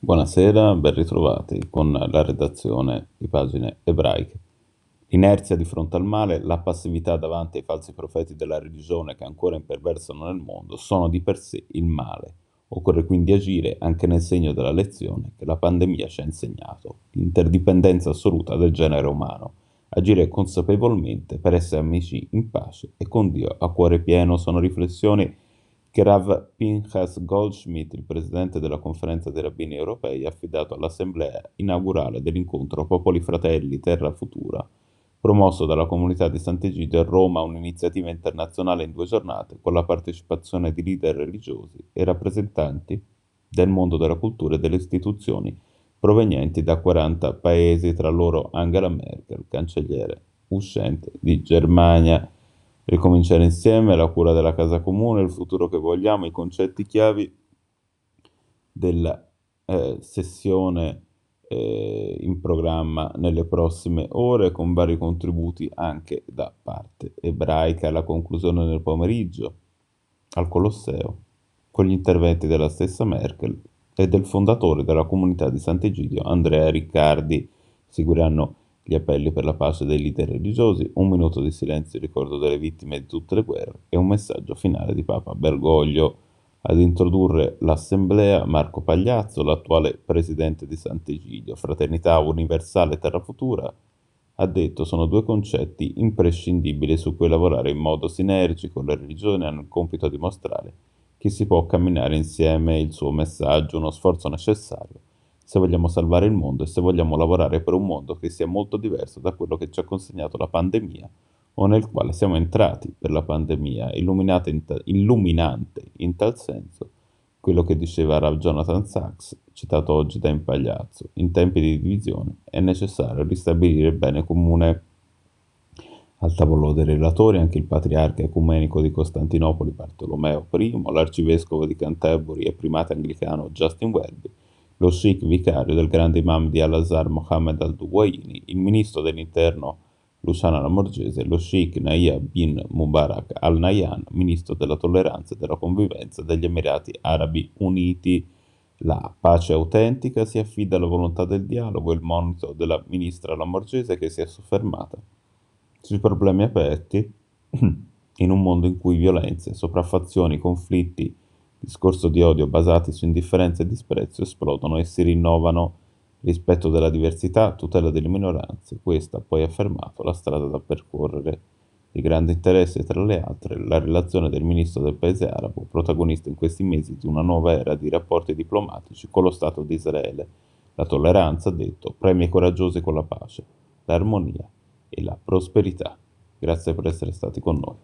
Buonasera, ben ritrovati con la redazione di pagine ebraiche. L'inerzia di fronte al male, la passività davanti ai falsi profeti della religione che ancora imperversano nel mondo sono di per sé il male. Occorre quindi agire anche nel segno della lezione che la pandemia ci ha insegnato, l'interdipendenza assoluta del genere umano. Agire consapevolmente per essere amici in pace e con Dio a cuore pieno sono riflessioni che Rav Pinchas Goldschmidt, il presidente della conferenza dei rabbini europei, ha affidato all'assemblea inaugurale dell'incontro Popoli Fratelli Terra Futura, promosso dalla comunità di Sant'Egidio a Roma, un'iniziativa internazionale in due giornate con la partecipazione di leader religiosi e rappresentanti del mondo della cultura e delle istituzioni provenienti da 40 paesi, tra loro Angela Merkel, cancelliere uscente di Germania ricominciare insieme, la cura della casa comune, il futuro che vogliamo, i concetti chiavi della eh, sessione eh, in programma nelle prossime ore con vari contributi anche da parte ebraica. Alla conclusione del pomeriggio al Colosseo con gli interventi della stessa Merkel e del fondatore della comunità di Sant'Egidio Andrea Riccardi. Seguiranno gli appelli per la pace dei leader religiosi, un minuto di silenzio in ricordo delle vittime di tutte le guerre e un messaggio finale di Papa Bergoglio. Ad introdurre l'assemblea Marco Pagliazzo, l'attuale presidente di Sant'Egidio, Fraternità Universale Terra Futura, ha detto sono due concetti imprescindibili su cui lavorare in modo sinergico. Le religioni hanno il compito di dimostrare che si può camminare insieme, il suo messaggio, uno sforzo necessario se vogliamo salvare il mondo e se vogliamo lavorare per un mondo che sia molto diverso da quello che ci ha consegnato la pandemia o nel quale siamo entrati per la pandemia, in ta- illuminante in tal senso quello che diceva Rav Jonathan Sachs, citato oggi da Impagliazzo, in tempi di divisione è necessario ristabilire il bene comune. Al tavolo dei relatori anche il patriarca ecumenico di Costantinopoli Bartolomeo I, l'arcivescovo di Canterbury e primate anglicano Justin Welby, lo sheikh vicario del grande imam di Al-Azhar Mohammed al-Duwaini, il ministro dell'interno Luciana Lamorgese, lo sheikh Naya bin Mubarak al-Nayan, ministro della tolleranza e della convivenza degli Emirati Arabi Uniti. La pace autentica si affida alla volontà del dialogo e il monito della ministra Lamorgese che si è soffermata sui problemi aperti in un mondo in cui violenze, sopraffazioni, conflitti, discorso di odio basati su indifferenza e disprezzo esplodono e si rinnovano rispetto della diversità, tutela delle minoranze. Questa, poi affermato, la strada da percorrere. Di grande interesse, tra le altre, la relazione del ministro del paese arabo, protagonista in questi mesi di una nuova era di rapporti diplomatici con lo Stato di Israele. La tolleranza, ha detto, premi coraggiosi con la pace, l'armonia e la prosperità. Grazie per essere stati con noi.